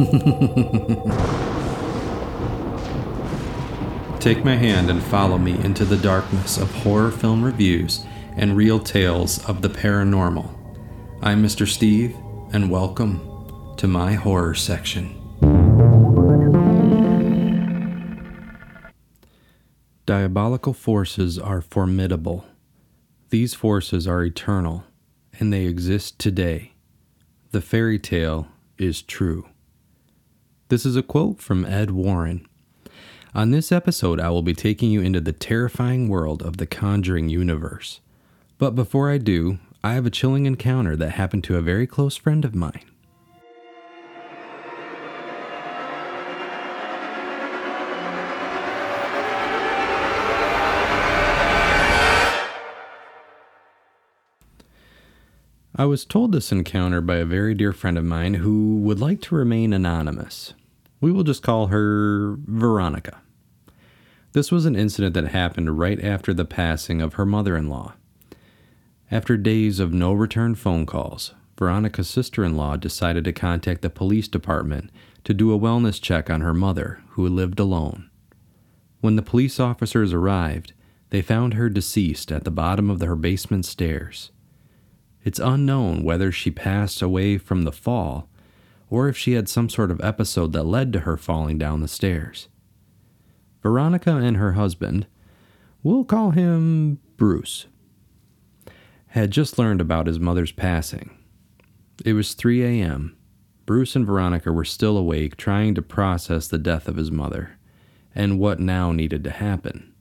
Take my hand and follow me into the darkness of horror film reviews and real tales of the paranormal. I'm Mr. Steve, and welcome to my horror section. Diabolical forces are formidable. These forces are eternal, and they exist today. The fairy tale is true. This is a quote from Ed Warren. On this episode, I will be taking you into the terrifying world of the Conjuring universe. But before I do, I have a chilling encounter that happened to a very close friend of mine. I was told this encounter by a very dear friend of mine who would like to remain anonymous. We will just call her Veronica. This was an incident that happened right after the passing of her mother in law. After days of no return phone calls, Veronica's sister in law decided to contact the police department to do a wellness check on her mother, who lived alone. When the police officers arrived, they found her deceased at the bottom of her basement stairs. It's unknown whether she passed away from the fall or if she had some sort of episode that led to her falling down the stairs. Veronica and her husband, we'll call him Bruce, had just learned about his mother's passing. It was 3 a.m. Bruce and Veronica were still awake, trying to process the death of his mother and what now needed to happen.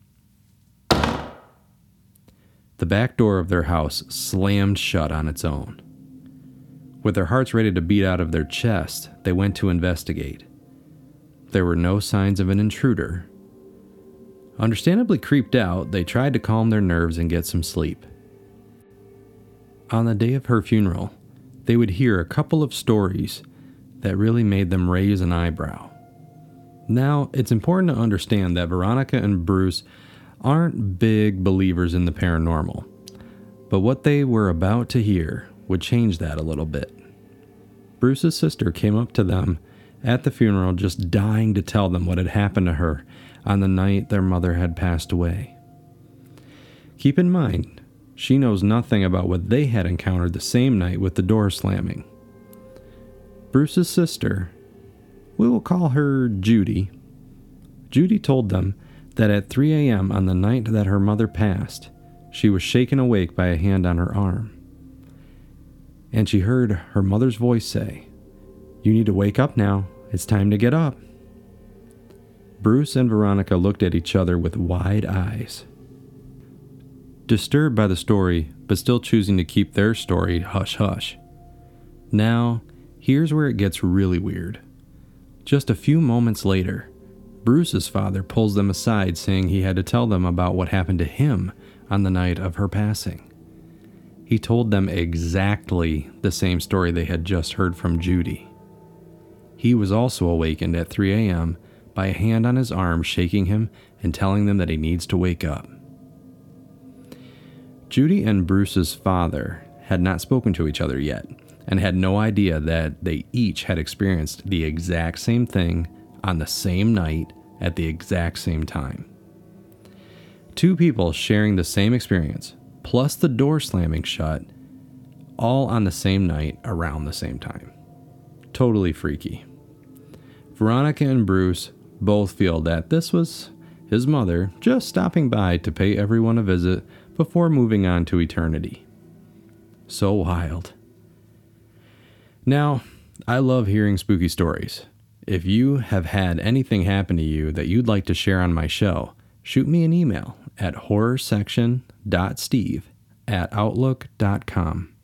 The back door of their house slammed shut on its own. With their hearts ready to beat out of their chest, they went to investigate. There were no signs of an intruder. Understandably creeped out, they tried to calm their nerves and get some sleep. On the day of her funeral, they would hear a couple of stories that really made them raise an eyebrow. Now, it's important to understand that Veronica and Bruce aren't big believers in the paranormal, but what they were about to hear would change that a little bit. Bruce's sister came up to them at the funeral just dying to tell them what had happened to her on the night their mother had passed away. Keep in mind, she knows nothing about what they had encountered the same night with the door slamming. Bruce's sister, we will call her Judy, Judy told them that at 3 a.m. on the night that her mother passed, she was shaken awake by a hand on her arm and she heard her mother's voice say, You need to wake up now. It's time to get up. Bruce and Veronica looked at each other with wide eyes. Disturbed by the story, but still choosing to keep their story hush hush. Now, here's where it gets really weird. Just a few moments later, Bruce's father pulls them aside, saying he had to tell them about what happened to him on the night of her passing. He told them exactly the same story they had just heard from Judy. He was also awakened at 3 a.m. by a hand on his arm shaking him and telling them that he needs to wake up. Judy and Bruce's father had not spoken to each other yet and had no idea that they each had experienced the exact same thing on the same night at the exact same time. Two people sharing the same experience plus the door slamming shut, all on the same night around the same time. Totally freaky. Veronica and Bruce both feel that this was his mother just stopping by to pay everyone a visit before moving on to eternity. So wild. Now, I love hearing spooky stories. If you have had anything happen to you that you'd like to share on my show, shoot me an email at horrorsection.steve at outlook.com.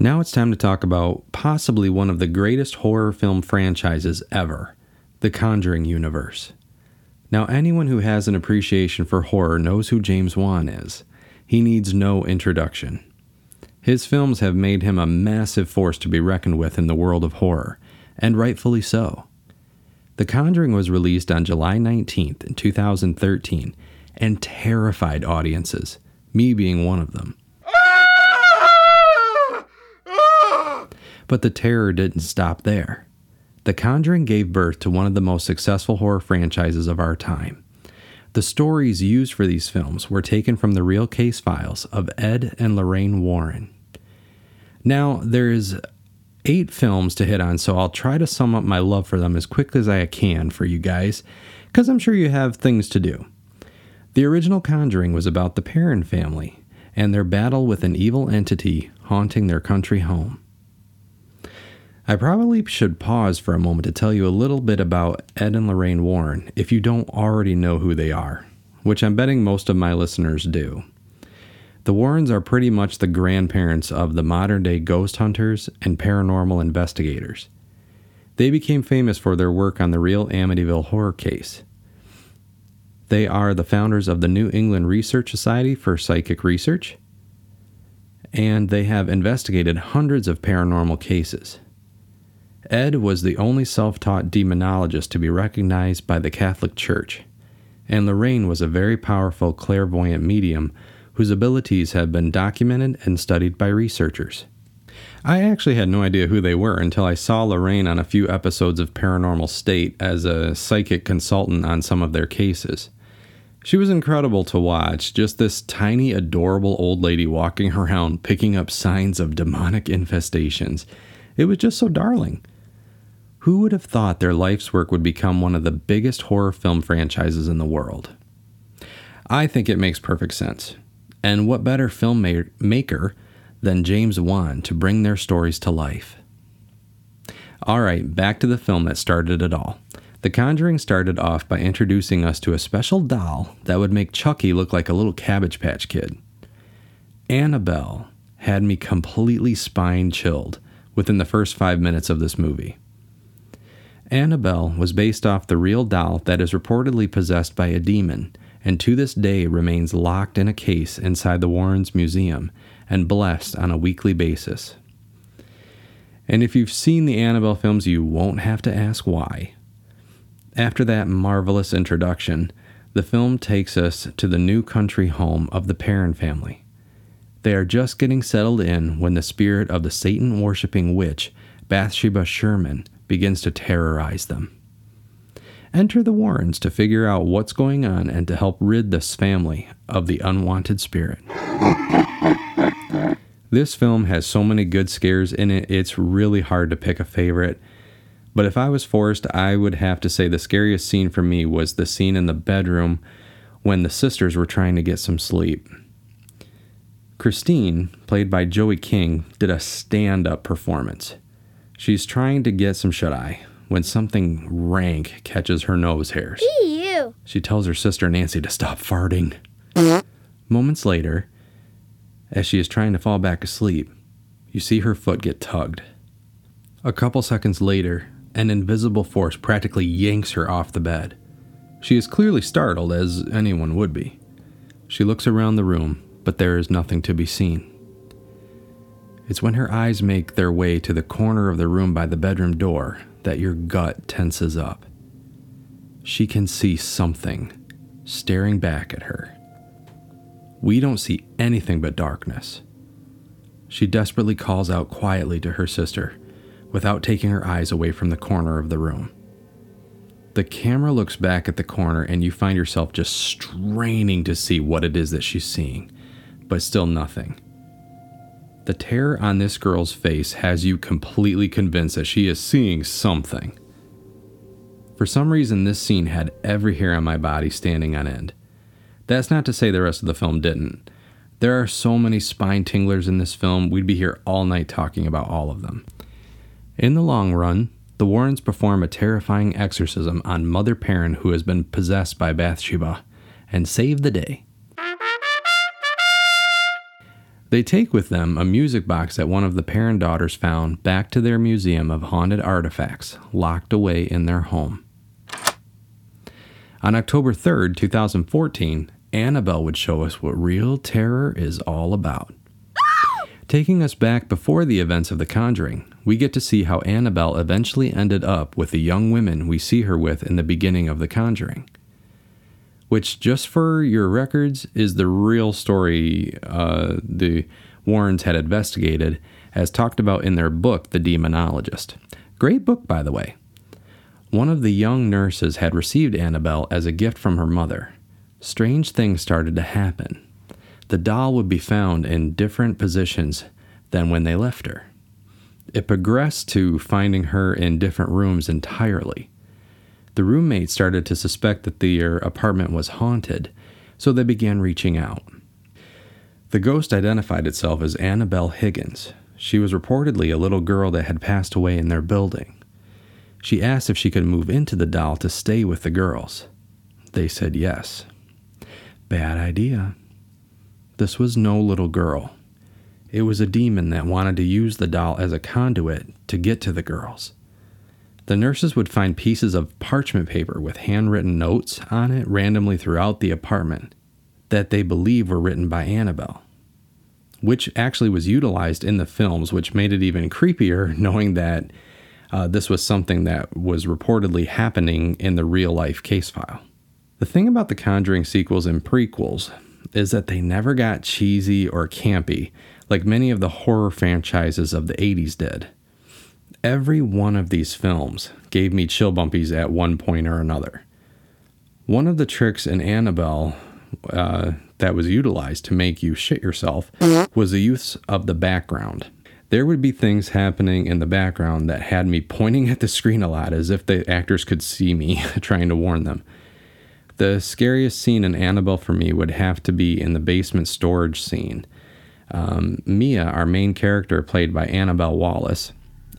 Now it's time to talk about possibly one of the greatest horror film franchises ever the Conjuring universe. Now, anyone who has an appreciation for horror knows who James Wan is. He needs no introduction. His films have made him a massive force to be reckoned with in the world of horror, and rightfully so. The Conjuring was released on July 19th in 2013 and terrified audiences, me being one of them. Ah! Ah! But the terror didn't stop there. The Conjuring gave birth to one of the most successful horror franchises of our time. The stories used for these films were taken from the real case files of Ed and Lorraine Warren. Now, there's eight films to hit on, so I'll try to sum up my love for them as quickly as I can for you guys, because I'm sure you have things to do. The original Conjuring was about the Perron family and their battle with an evil entity haunting their country home. I probably should pause for a moment to tell you a little bit about Ed and Lorraine Warren if you don't already know who they are, which I'm betting most of my listeners do. The Warrens are pretty much the grandparents of the modern day ghost hunters and paranormal investigators. They became famous for their work on the real Amityville horror case. They are the founders of the New England Research Society for Psychic Research, and they have investigated hundreds of paranormal cases. Ed was the only self taught demonologist to be recognized by the Catholic Church, and Lorraine was a very powerful clairvoyant medium whose abilities have been documented and studied by researchers. I actually had no idea who they were until I saw Lorraine on a few episodes of Paranormal State as a psychic consultant on some of their cases. She was incredible to watch, just this tiny, adorable old lady walking around picking up signs of demonic infestations. It was just so darling. Who would have thought their life's work would become one of the biggest horror film franchises in the world? I think it makes perfect sense. And what better filmmaker than James Wan to bring their stories to life? All right, back to the film that started it all. The Conjuring started off by introducing us to a special doll that would make Chucky look like a little Cabbage Patch kid. Annabelle had me completely spine chilled within the first five minutes of this movie. Annabelle was based off the real doll that is reportedly possessed by a demon and to this day remains locked in a case inside the Warrens Museum and blessed on a weekly basis. And if you've seen the Annabelle films, you won't have to ask why. After that marvelous introduction, the film takes us to the new country home of the Perron family. They are just getting settled in when the spirit of the Satan worshipping witch, Bathsheba Sherman, begins to terrorize them. Enter the Warrens to figure out what's going on and to help rid this family of the unwanted spirit. This film has so many good scares in it, it's really hard to pick a favorite. But if I was forced, I would have to say the scariest scene for me was the scene in the bedroom when the sisters were trying to get some sleep. Christine, played by Joey King, did a stand up performance. She's trying to get some shut eye when something rank catches her nose hairs. Ew. She tells her sister Nancy to stop farting. Moments later, as she is trying to fall back asleep, you see her foot get tugged. A couple seconds later, an invisible force practically yanks her off the bed. She is clearly startled, as anyone would be. She looks around the room, but there is nothing to be seen. It's when her eyes make their way to the corner of the room by the bedroom door that your gut tenses up. She can see something staring back at her. We don't see anything but darkness. She desperately calls out quietly to her sister without taking her eyes away from the corner of the room. The camera looks back at the corner, and you find yourself just straining to see what it is that she's seeing, but still nothing. The terror on this girl's face has you completely convinced that she is seeing something. For some reason, this scene had every hair on my body standing on end. That's not to say the rest of the film didn't. There are so many spine tinglers in this film, we'd be here all night talking about all of them. In the long run, the Warrens perform a terrifying exorcism on Mother Perron, who has been possessed by Bathsheba, and save the day. They take with them a music box that one of the Perron daughters found back to their museum of haunted artifacts locked away in their home. On October 3rd, 2014, Annabelle would show us what real terror is all about. Taking us back before the events of The Conjuring, we get to see how Annabelle eventually ended up with the young women we see her with in the beginning of The Conjuring. Which, just for your records, is the real story uh, the Warrens had investigated, as talked about in their book, The Demonologist. Great book, by the way. One of the young nurses had received Annabelle as a gift from her mother. Strange things started to happen. The doll would be found in different positions than when they left her. It progressed to finding her in different rooms entirely. The roommates started to suspect that their uh, apartment was haunted, so they began reaching out. The ghost identified itself as Annabelle Higgins. She was reportedly a little girl that had passed away in their building. She asked if she could move into the doll to stay with the girls. They said yes. Bad idea. This was no little girl. It was a demon that wanted to use the doll as a conduit to get to the girls. The nurses would find pieces of parchment paper with handwritten notes on it randomly throughout the apartment that they believe were written by Annabelle, which actually was utilized in the films, which made it even creepier knowing that uh, this was something that was reportedly happening in the real life case file. The thing about the Conjuring sequels and prequels is that they never got cheesy or campy like many of the horror franchises of the 80s did. Every one of these films gave me chill bumpies at one point or another. One of the tricks in Annabelle uh, that was utilized to make you shit yourself was the use of the background there would be things happening in the background that had me pointing at the screen a lot as if the actors could see me trying to warn them. The scariest scene in Annabelle for me would have to be in the basement storage scene. Um, Mia, our main character, played by Annabelle Wallis.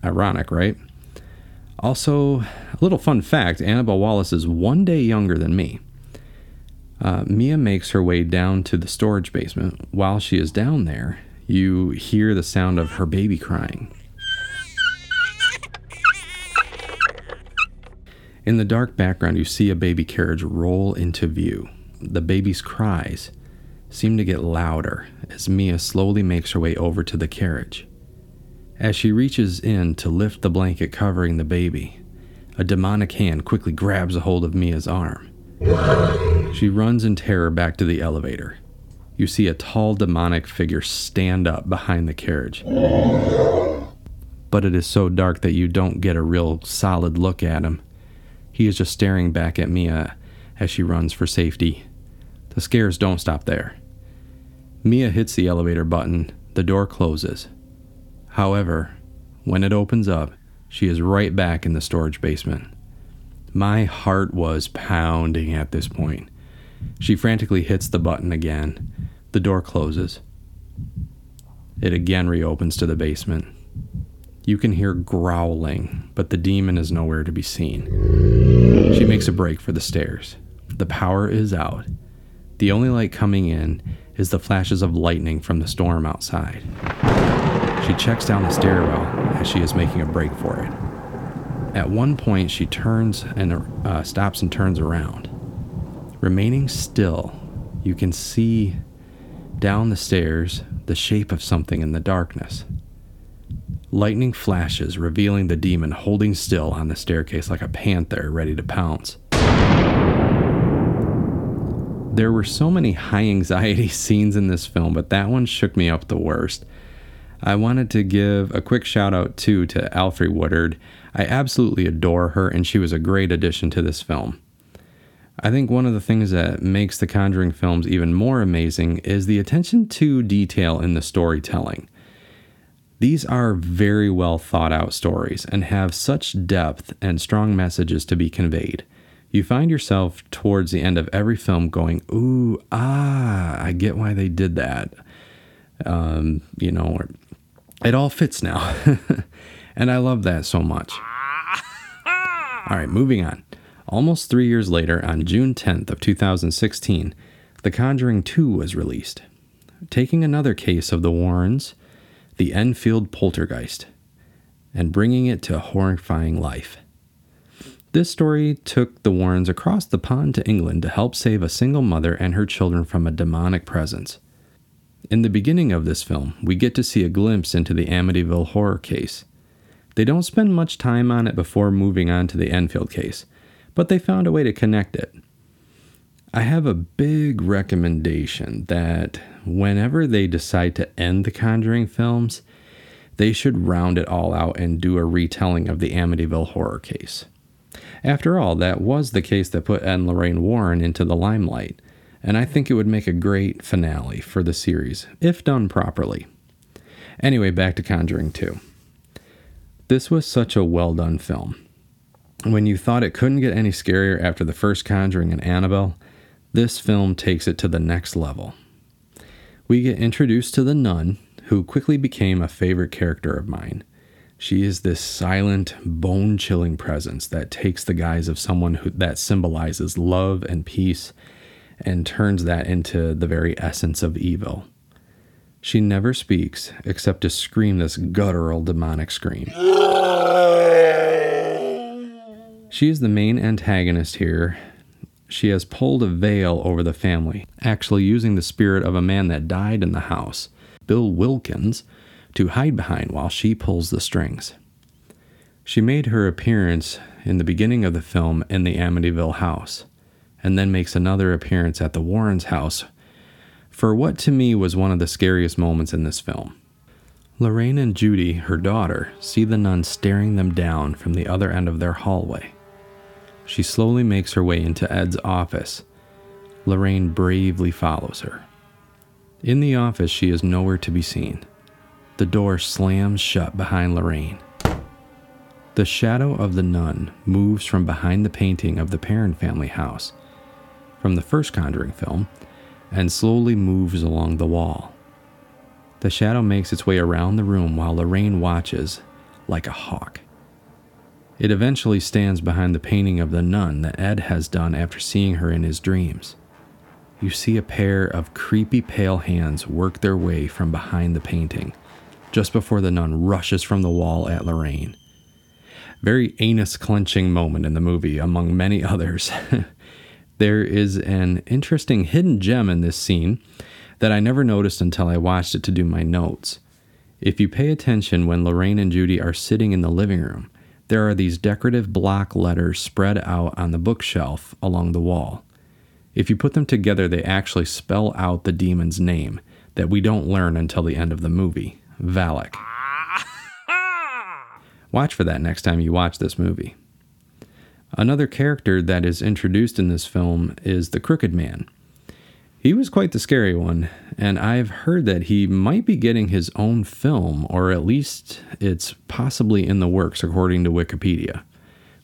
Ironic, right? Also, a little fun fact Annabelle Wallis is one day younger than me. Uh, Mia makes her way down to the storage basement. While she is down there, you hear the sound of her baby crying. In the dark background, you see a baby carriage roll into view. The baby's cries seem to get louder as Mia slowly makes her way over to the carriage. As she reaches in to lift the blanket covering the baby, a demonic hand quickly grabs a hold of Mia's arm. She runs in terror back to the elevator you see a tall demonic figure stand up behind the carriage. But it is so dark that you don't get a real solid look at him. He is just staring back at Mia as she runs for safety. The scares don't stop there. Mia hits the elevator button, the door closes. However, when it opens up, she is right back in the storage basement. My heart was pounding at this point. She frantically hits the button again. The door closes. It again reopens to the basement. You can hear growling, but the demon is nowhere to be seen. She makes a break for the stairs. The power is out. The only light coming in is the flashes of lightning from the storm outside. She checks down the stairwell as she is making a break for it. At one point, she turns and uh, stops and turns around. Remaining still, you can see down the stairs the shape of something in the darkness. Lightning flashes, revealing the demon holding still on the staircase like a panther ready to pounce. There were so many high anxiety scenes in this film, but that one shook me up the worst. I wanted to give a quick shout out too to Alfre Woodard. I absolutely adore her, and she was a great addition to this film. I think one of the things that makes the Conjuring films even more amazing is the attention to detail in the storytelling. These are very well thought out stories and have such depth and strong messages to be conveyed. You find yourself towards the end of every film going, Ooh, ah, I get why they did that. Um, you know, it all fits now. and I love that so much. All right, moving on. Almost three years later, on June 10th of 2016, The Conjuring 2 was released, taking another case of the Warrens, the Enfield poltergeist, and bringing it to horrifying life. This story took the Warrens across the pond to England to help save a single mother and her children from a demonic presence. In the beginning of this film, we get to see a glimpse into the Amityville horror case. They don't spend much time on it before moving on to the Enfield case, but they found a way to connect it. I have a big recommendation that whenever they decide to end the Conjuring films, they should round it all out and do a retelling of the Amityville horror case. After all, that was the case that put Ed and Lorraine Warren into the limelight, and I think it would make a great finale for the series, if done properly. Anyway, back to Conjuring 2. This was such a well done film. When you thought it couldn't get any scarier after the first Conjuring and Annabelle, this film takes it to the next level. We get introduced to the nun, who quickly became a favorite character of mine. She is this silent, bone chilling presence that takes the guise of someone who, that symbolizes love and peace and turns that into the very essence of evil. She never speaks except to scream this guttural demonic scream. She is the main antagonist here, she has pulled a veil over the family, actually using the spirit of a man that died in the house, Bill Wilkins, to hide behind while she pulls the strings. She made her appearance in the beginning of the film in the Amityville house, and then makes another appearance at the Warrens' house for what to me was one of the scariest moments in this film. Lorraine and Judy, her daughter, see the nun staring them down from the other end of their hallway. She slowly makes her way into Ed's office. Lorraine bravely follows her. In the office, she is nowhere to be seen. The door slams shut behind Lorraine. The shadow of the nun moves from behind the painting of the Perron family house from the first Conjuring film and slowly moves along the wall. The shadow makes its way around the room while Lorraine watches like a hawk. It eventually stands behind the painting of the nun that Ed has done after seeing her in his dreams. You see a pair of creepy pale hands work their way from behind the painting, just before the nun rushes from the wall at Lorraine. Very anus clenching moment in the movie, among many others. There is an interesting hidden gem in this scene that I never noticed until I watched it to do my notes. If you pay attention when Lorraine and Judy are sitting in the living room, there are these decorative block letters spread out on the bookshelf along the wall. If you put them together, they actually spell out the demon's name that we don't learn until the end of the movie Valak. Ah. Watch for that next time you watch this movie. Another character that is introduced in this film is the Crooked Man. He was quite the scary one, and I've heard that he might be getting his own film, or at least it's possibly in the works according to Wikipedia.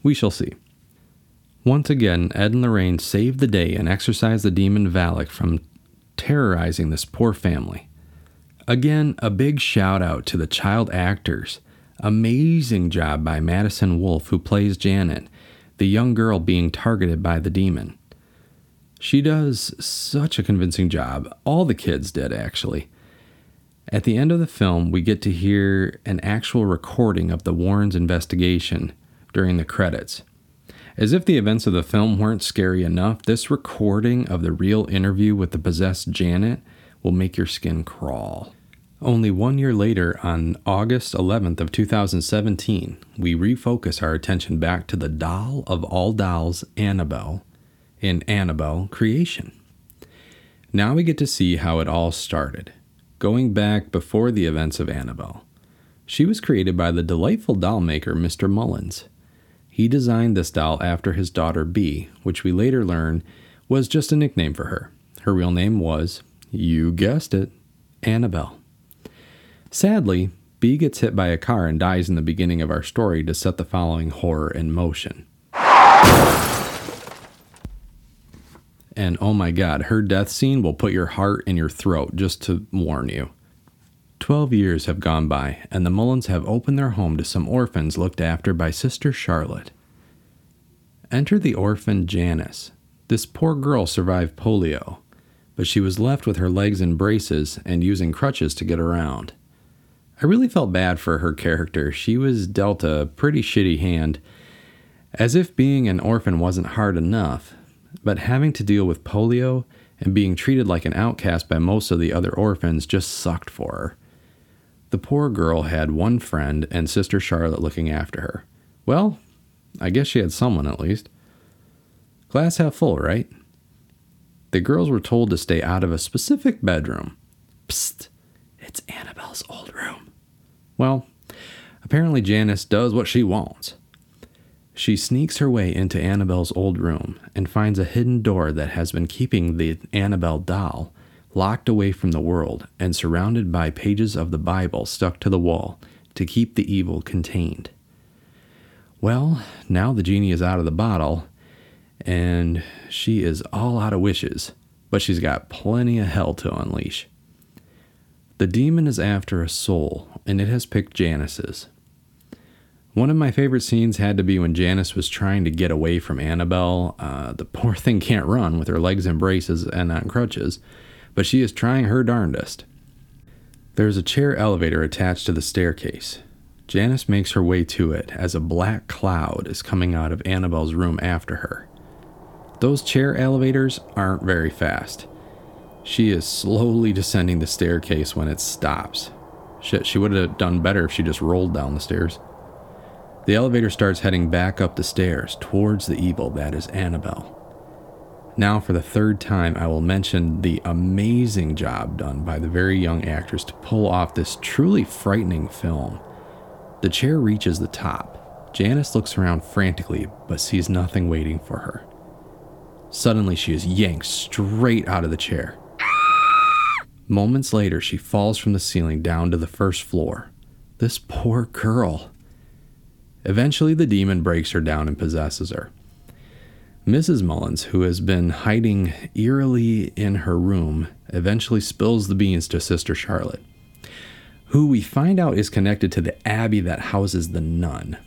We shall see. Once again, Ed and Lorraine save the day and exorcise the demon Valak from terrorizing this poor family. Again, a big shout out to the child actors. Amazing job by Madison Wolfe, who plays Janet, the young girl being targeted by the demon. She does such a convincing job. All the kids did, actually. At the end of the film, we get to hear an actual recording of the Warrens' investigation during the credits. As if the events of the film weren't scary enough, this recording of the real interview with the possessed Janet will make your skin crawl. Only one year later, on August 11th of 2017, we refocus our attention back to the doll of all dolls, Annabelle, in Annabelle creation. Now we get to see how it all started, going back before the events of Annabelle. She was created by the delightful doll maker Mr. Mullins. He designed this doll after his daughter Bee, which we later learn was just a nickname for her. Her real name was, you guessed it, Annabelle. Sadly, Bee gets hit by a car and dies in the beginning of our story to set the following horror in motion. And oh my god, her death scene will put your heart in your throat, just to warn you. Twelve years have gone by, and the Mullins have opened their home to some orphans looked after by Sister Charlotte. Enter the orphan Janice. This poor girl survived polio, but she was left with her legs in braces and using crutches to get around. I really felt bad for her character. She was dealt a pretty shitty hand. As if being an orphan wasn't hard enough, but having to deal with polio and being treated like an outcast by most of the other orphans just sucked for her. The poor girl had one friend and Sister Charlotte looking after her. Well, I guess she had someone at least. Glass half full, right? The girls were told to stay out of a specific bedroom. Psst, it's Annabelle's old room. Well, apparently Janice does what she wants. She sneaks her way into Annabelle's old room and finds a hidden door that has been keeping the Annabelle doll locked away from the world and surrounded by pages of the Bible stuck to the wall to keep the evil contained. Well, now the genie is out of the bottle, and she is all out of wishes, but she's got plenty of hell to unleash. The demon is after a soul, and it has picked Janice's. One of my favorite scenes had to be when Janice was trying to get away from Annabelle. Uh, the poor thing can't run with her legs in braces and on crutches, but she is trying her darndest. There's a chair elevator attached to the staircase. Janice makes her way to it as a black cloud is coming out of Annabelle's room after her. Those chair elevators aren't very fast. She is slowly descending the staircase when it stops. Shit, she would have done better if she just rolled down the stairs. The elevator starts heading back up the stairs towards the evil that is Annabelle. Now, for the third time, I will mention the amazing job done by the very young actors to pull off this truly frightening film. The chair reaches the top. Janice looks around frantically, but sees nothing waiting for her. Suddenly, she is yanked straight out of the chair. Moments later, she falls from the ceiling down to the first floor. This poor girl. Eventually, the demon breaks her down and possesses her. Mrs. Mullins, who has been hiding eerily in her room, eventually spills the beans to Sister Charlotte, who we find out is connected to the abbey that houses the nun.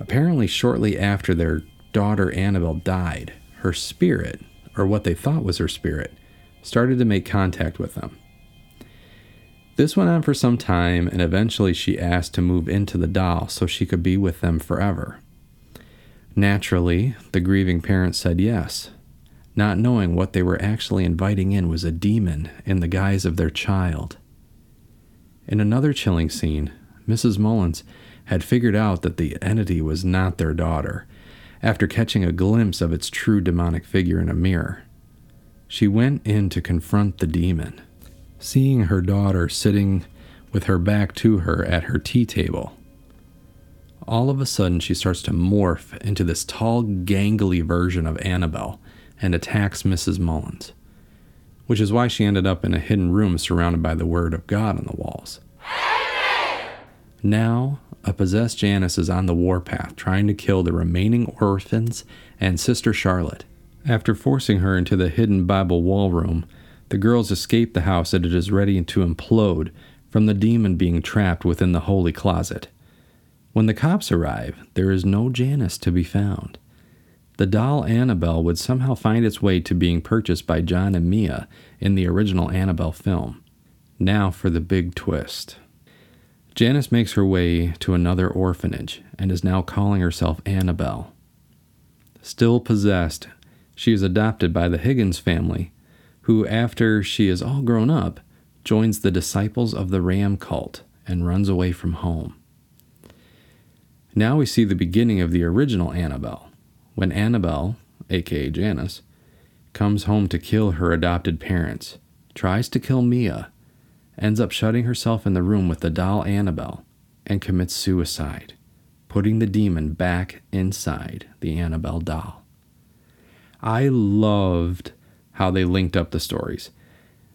Apparently, shortly after their daughter Annabelle died, her spirit, or what they thought was her spirit, started to make contact with them. This went on for some time, and eventually she asked to move into the doll so she could be with them forever. Naturally, the grieving parents said yes, not knowing what they were actually inviting in was a demon in the guise of their child. In another chilling scene, Mrs. Mullins had figured out that the entity was not their daughter after catching a glimpse of its true demonic figure in a mirror. She went in to confront the demon, seeing her daughter sitting with her back to her at her tea table all of a sudden she starts to morph into this tall, gangly version of Annabelle and attacks Mrs. Mullins, which is why she ended up in a hidden room surrounded by the Word of God on the walls. Now, a possessed Janice is on the warpath trying to kill the remaining orphans and Sister Charlotte. After forcing her into the hidden Bible wall room, the girls escape the house and it is ready to implode from the demon being trapped within the holy closet. When the cops arrive, there is no Janice to be found. The doll Annabelle would somehow find its way to being purchased by John and Mia in the original Annabelle film. Now for the big twist. Janice makes her way to another orphanage and is now calling herself Annabelle. Still possessed, she is adopted by the Higgins family, who, after she is all grown up, joins the Disciples of the Ram cult and runs away from home. Now we see the beginning of the original Annabelle, when Annabelle, aka Janice, comes home to kill her adopted parents, tries to kill Mia, ends up shutting herself in the room with the doll Annabelle, and commits suicide, putting the demon back inside the Annabelle doll. I loved how they linked up the stories.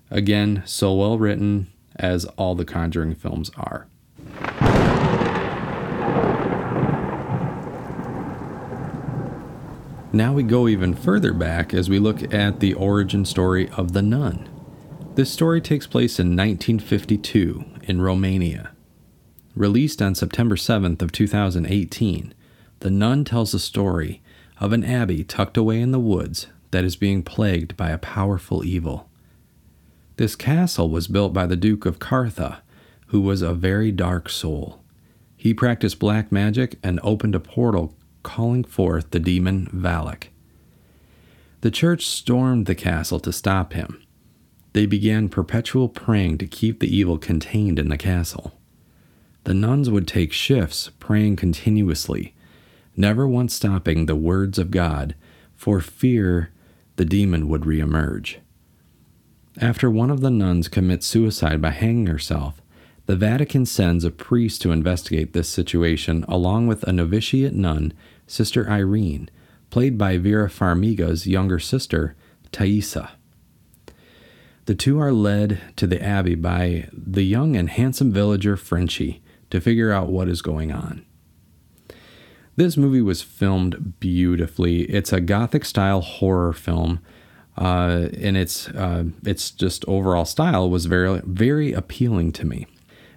Again, so well written as all the Conjuring films are. Now we go even further back as we look at the origin story of The Nun. This story takes place in 1952 in Romania. Released on September 7th of 2018, The Nun tells the story of an abbey tucked away in the woods that is being plagued by a powerful evil. This castle was built by the Duke of Carta, who was a very dark soul. He practiced black magic and opened a portal calling forth the demon Valak. The church stormed the castle to stop him. They began perpetual praying to keep the evil contained in the castle. The nuns would take shifts praying continuously, never once stopping the words of God for fear the demon would reemerge. After one of the nuns commits suicide by hanging herself, the Vatican sends a priest to investigate this situation along with a novitiate nun, Sister Irene, played by Vera Farmiga's younger sister, Taissa. The two are led to the abbey by the young and handsome villager Frenchy to figure out what is going on. This movie was filmed beautifully. It's a gothic style horror film, uh, and its uh, its just overall style was very very appealing to me.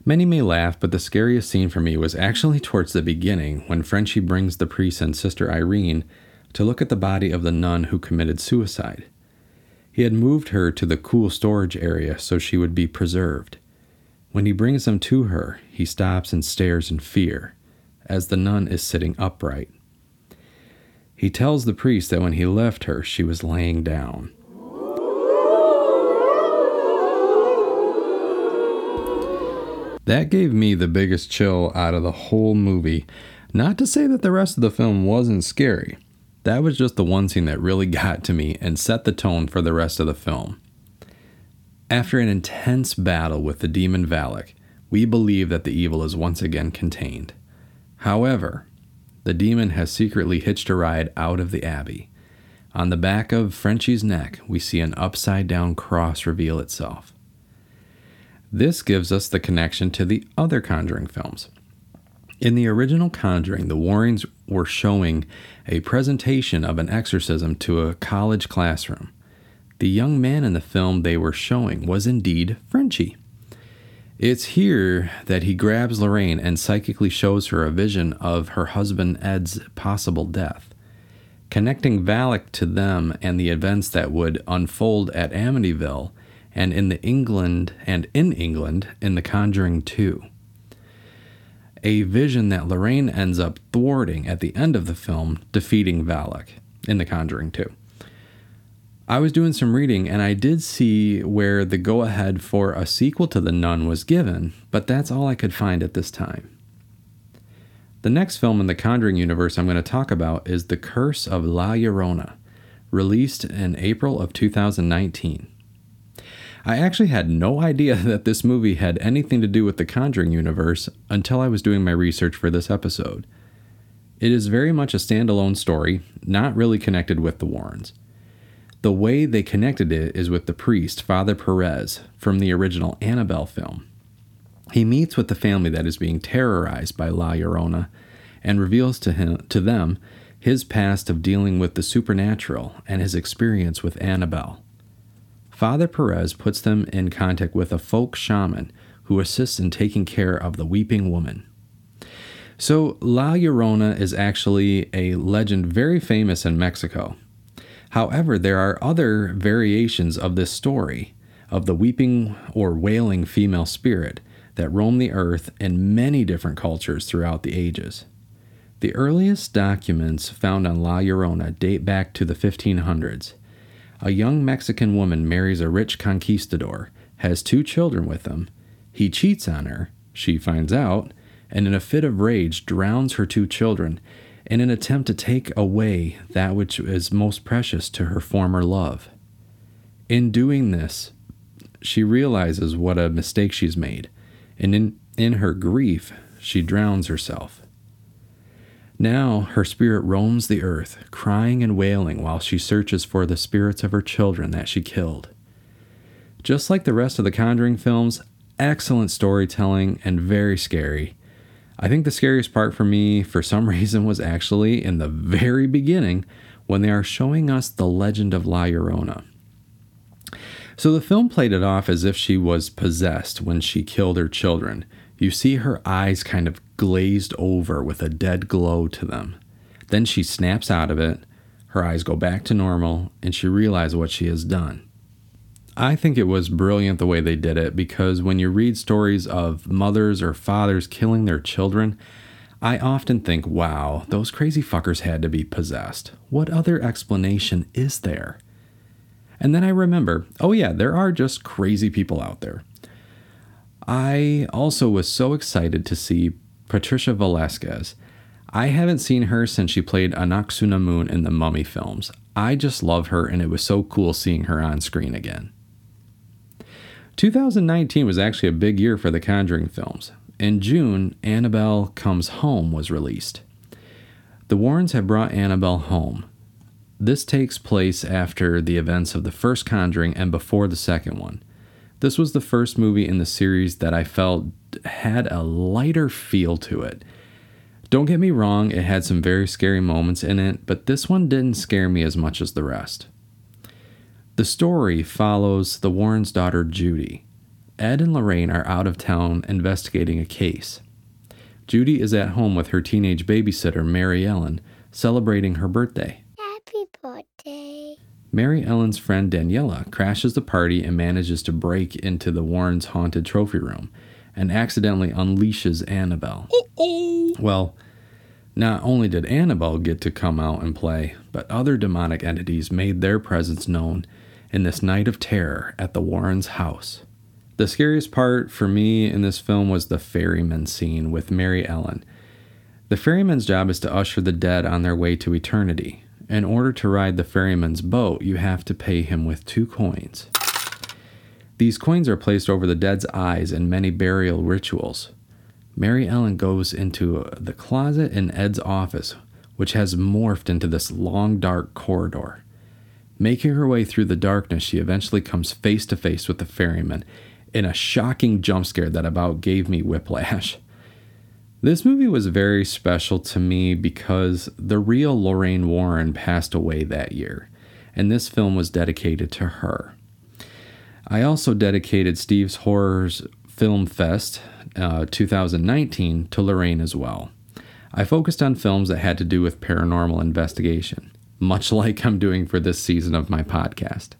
Many may laugh, but the scariest scene for me was actually towards the beginning when Frenchy brings the priest and Sister Irene to look at the body of the nun who committed suicide. He had moved her to the cool storage area so she would be preserved. When he brings them to her, he stops and stares in fear, as the nun is sitting upright. He tells the priest that when he left her, she was laying down. That gave me the biggest chill out of the whole movie. Not to say that the rest of the film wasn't scary. That was just the one scene that really got to me and set the tone for the rest of the film. After an intense battle with the demon Valak, we believe that the evil is once again contained. However, the demon has secretly hitched a ride out of the abbey. On the back of Frenchy's neck, we see an upside down cross reveal itself. This gives us the connection to the other Conjuring films. In the original Conjuring, the Warrens were showing a presentation of an exorcism to a college classroom. The young man in the film they were showing was indeed Frenchy. It's here that he grabs Lorraine and psychically shows her a vision of her husband Ed's possible death. Connecting Valak to them and the events that would unfold at Amityville and in the England and in England in The Conjuring 2. A vision that Lorraine ends up thwarting at the end of the film, defeating Valak in The Conjuring 2. I was doing some reading and I did see where the go ahead for a sequel to The Nun was given, but that's all I could find at this time. The next film in the Conjuring universe I'm going to talk about is The Curse of La Llorona, released in April of 2019. I actually had no idea that this movie had anything to do with the Conjuring universe until I was doing my research for this episode. It is very much a standalone story, not really connected with the Warrens. The way they connected it is with the priest, Father Perez, from the original Annabelle film. He meets with the family that is being terrorized by La Llorona and reveals to him to them his past of dealing with the supernatural and his experience with Annabelle. Father Perez puts them in contact with a folk shaman who assists in taking care of the weeping woman. So, La Llorona is actually a legend very famous in Mexico. However, there are other variations of this story of the weeping or wailing female spirit that roam the earth in many different cultures throughout the ages. The earliest documents found on La Llorona date back to the 1500s a young Mexican woman marries a rich conquistador, has two children with him. He cheats on her, she finds out, and in a fit of rage drowns her two children in an attempt to take away that which is most precious to her former love. In doing this, she realizes what a mistake she's made, and in, in her grief, she drowns herself. Now her spirit roams the earth, crying and wailing while she searches for the spirits of her children that she killed. Just like the rest of the Conjuring films, excellent storytelling and very scary. I think the scariest part for me, for some reason, was actually in the very beginning when they are showing us the legend of La Llorona. So the film played it off as if she was possessed when she killed her children. You see her eyes kind of glazed over with a dead glow to them. Then she snaps out of it, her eyes go back to normal, and she realizes what she has done. I think it was brilliant the way they did it because when you read stories of mothers or fathers killing their children, I often think, wow, those crazy fuckers had to be possessed. What other explanation is there? And then I remember, oh yeah, there are just crazy people out there. I also was so excited to see Patricia Velasquez. I haven't seen her since she played Anck-su-namun in the Mummy films. I just love her, and it was so cool seeing her on screen again. 2019 was actually a big year for the Conjuring films. In June, Annabelle Comes Home was released. The Warrens have brought Annabelle home. This takes place after the events of the first Conjuring and before the second one. This was the first movie in the series that I felt had a lighter feel to it. Don't get me wrong, it had some very scary moments in it, but this one didn't scare me as much as the rest. The story follows the Warrens' daughter Judy. Ed and Lorraine are out of town investigating a case. Judy is at home with her teenage babysitter, Mary Ellen, celebrating her birthday. Happy birthday. Mary Ellen's friend Daniela crashes the party and manages to break into the Warrens' haunted trophy room and accidentally unleashes Annabelle. Oh! Well, not only did Annabelle get to come out and play, but other demonic entities made their presence known in this night of terror at the Warrens' house. The scariest part for me in this film was the ferryman scene with Mary Ellen. The ferryman's job is to usher the dead on their way to eternity. In order to ride the ferryman's boat, you have to pay him with two coins. These coins are placed over the dead's eyes in many burial rituals. Mary Ellen goes into the closet in Ed's office, which has morphed into this long, dark corridor. Making her way through the darkness, she eventually comes face to face with the ferryman in a shocking jump scare that about gave me whiplash. This movie was very special to me because the real Lorraine Warren passed away that year, and this film was dedicated to her. I also dedicated Steve's Horrors Film Fest uh, 2019 to Lorraine as well. I focused on films that had to do with paranormal investigation, much like I'm doing for this season of my podcast.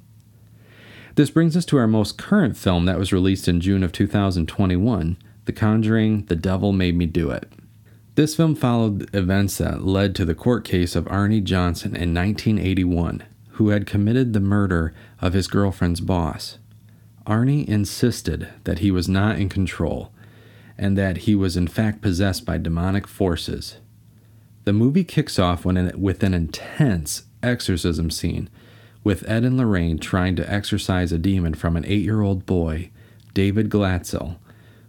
This brings us to our most current film that was released in June of 2021 The Conjuring The Devil Made Me Do It. This film followed events that led to the court case of Arnie Johnson in 1981, who had committed the murder of his girlfriend's boss. Arnie insisted that he was not in control and that he was in fact possessed by demonic forces. The movie kicks off with an intense exorcism scene with Ed and Lorraine trying to exorcise a demon from an eight year old boy, David Glatzel,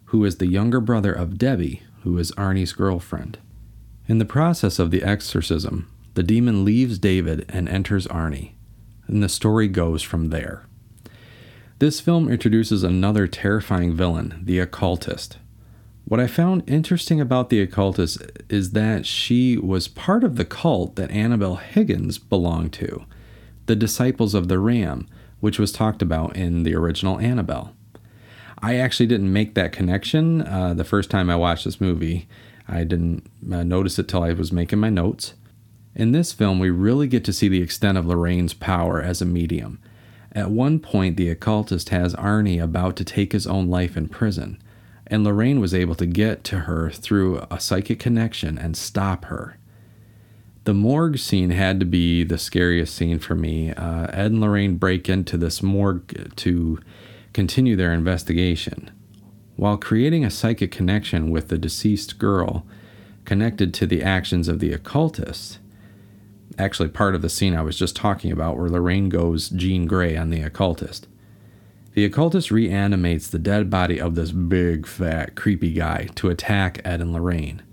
who is the younger brother of Debbie, who is Arnie's girlfriend. In the process of the exorcism, the demon leaves David and enters Arnie, and the story goes from there. This film introduces another terrifying villain, the occultist. What I found interesting about the occultist is that she was part of the cult that Annabelle Higgins belonged to the disciples of the ram, which was talked about in the original Annabelle. I actually didn't make that connection uh, the first time I watched this movie. I didn't uh, notice it till I was making my notes. In this film, we really get to see the extent of Lorraine's power as a medium. At one point, the occultist has Arnie about to take his own life in prison, and Lorraine was able to get to her through a psychic connection and stop her. The morgue scene had to be the scariest scene for me. Uh, Ed and Lorraine break into this morgue to continue their investigation. While creating a psychic connection with the deceased girl connected to the actions of the occultist, actually part of the scene I was just talking about where Lorraine goes Jean Grey on the occultist. The occultist reanimates the dead body of this big, fat, creepy guy to attack Ed and Lorraine.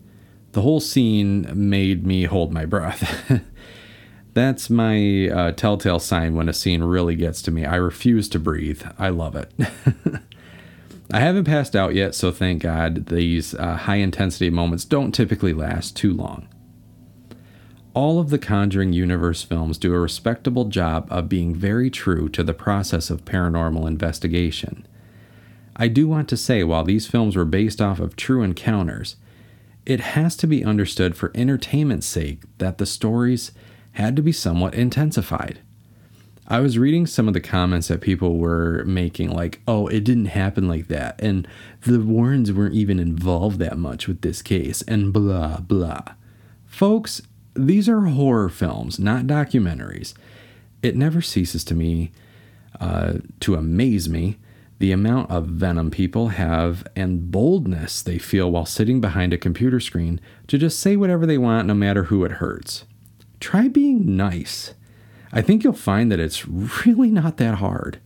The whole scene made me hold my breath. That's my uh, telltale sign when a scene really gets to me. I refuse to breathe. I love it. I haven't passed out yet, so thank God these uh, high intensity moments don't typically last too long. All of the Conjuring Universe films do a respectable job of being very true to the process of paranormal investigation. I do want to say, while these films were based off of true encounters, it has to be understood for entertainment's sake that the stories had to be somewhat intensified. I was reading some of the comments that people were making, like, oh, it didn't happen like that. And the Warrens weren't even involved that much with this case, and blah, blah. Folks, these are horror films, not documentaries. It never ceases to me, uh, to amaze me, the amount of venom people have and boldness they feel while sitting behind a computer screen to just say whatever they want, no matter who it hurts. Try being nice. I think you'll find that it's really not that hard.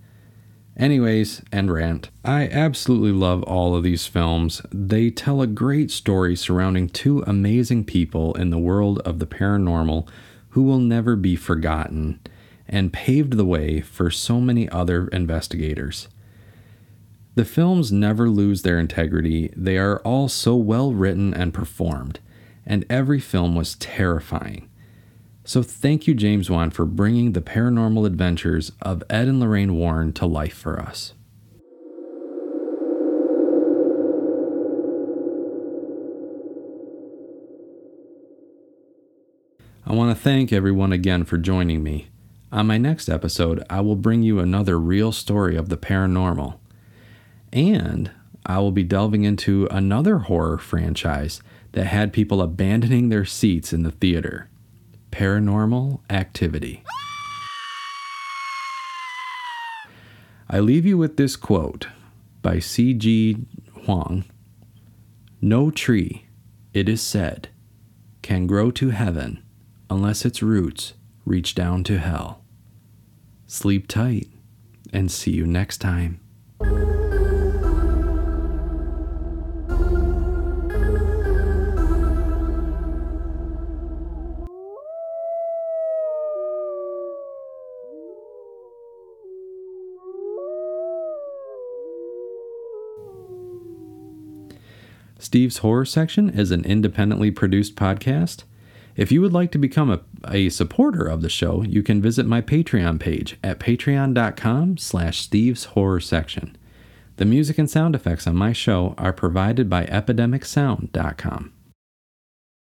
Anyways, end rant. I absolutely love all of these films. They tell a great story surrounding two amazing people in the world of the paranormal who will never be forgotten and paved the way for so many other investigators. The films never lose their integrity, they are all so well written and performed, and every film was terrifying. So thank you, James Wan, for bringing the paranormal adventures of Ed and Lorraine Warren to life for us. I want to thank everyone again for joining me. On my next episode, I will bring you another real story of the paranormal. And I will be delving into another horror franchise that had people abandoning their seats in the theater paranormal activity. I leave you with this quote by C.G. Jung No tree, it is said, can grow to heaven unless its roots reach down to hell. Sleep tight and see you next time. Steve's Horror Section is an independently produced podcast. If you would like to become a, a supporter of the show, you can visit my Patreon page at patreon.com slash Steve's Horror Section. The music and sound effects on my show are provided by epidemicsound.com.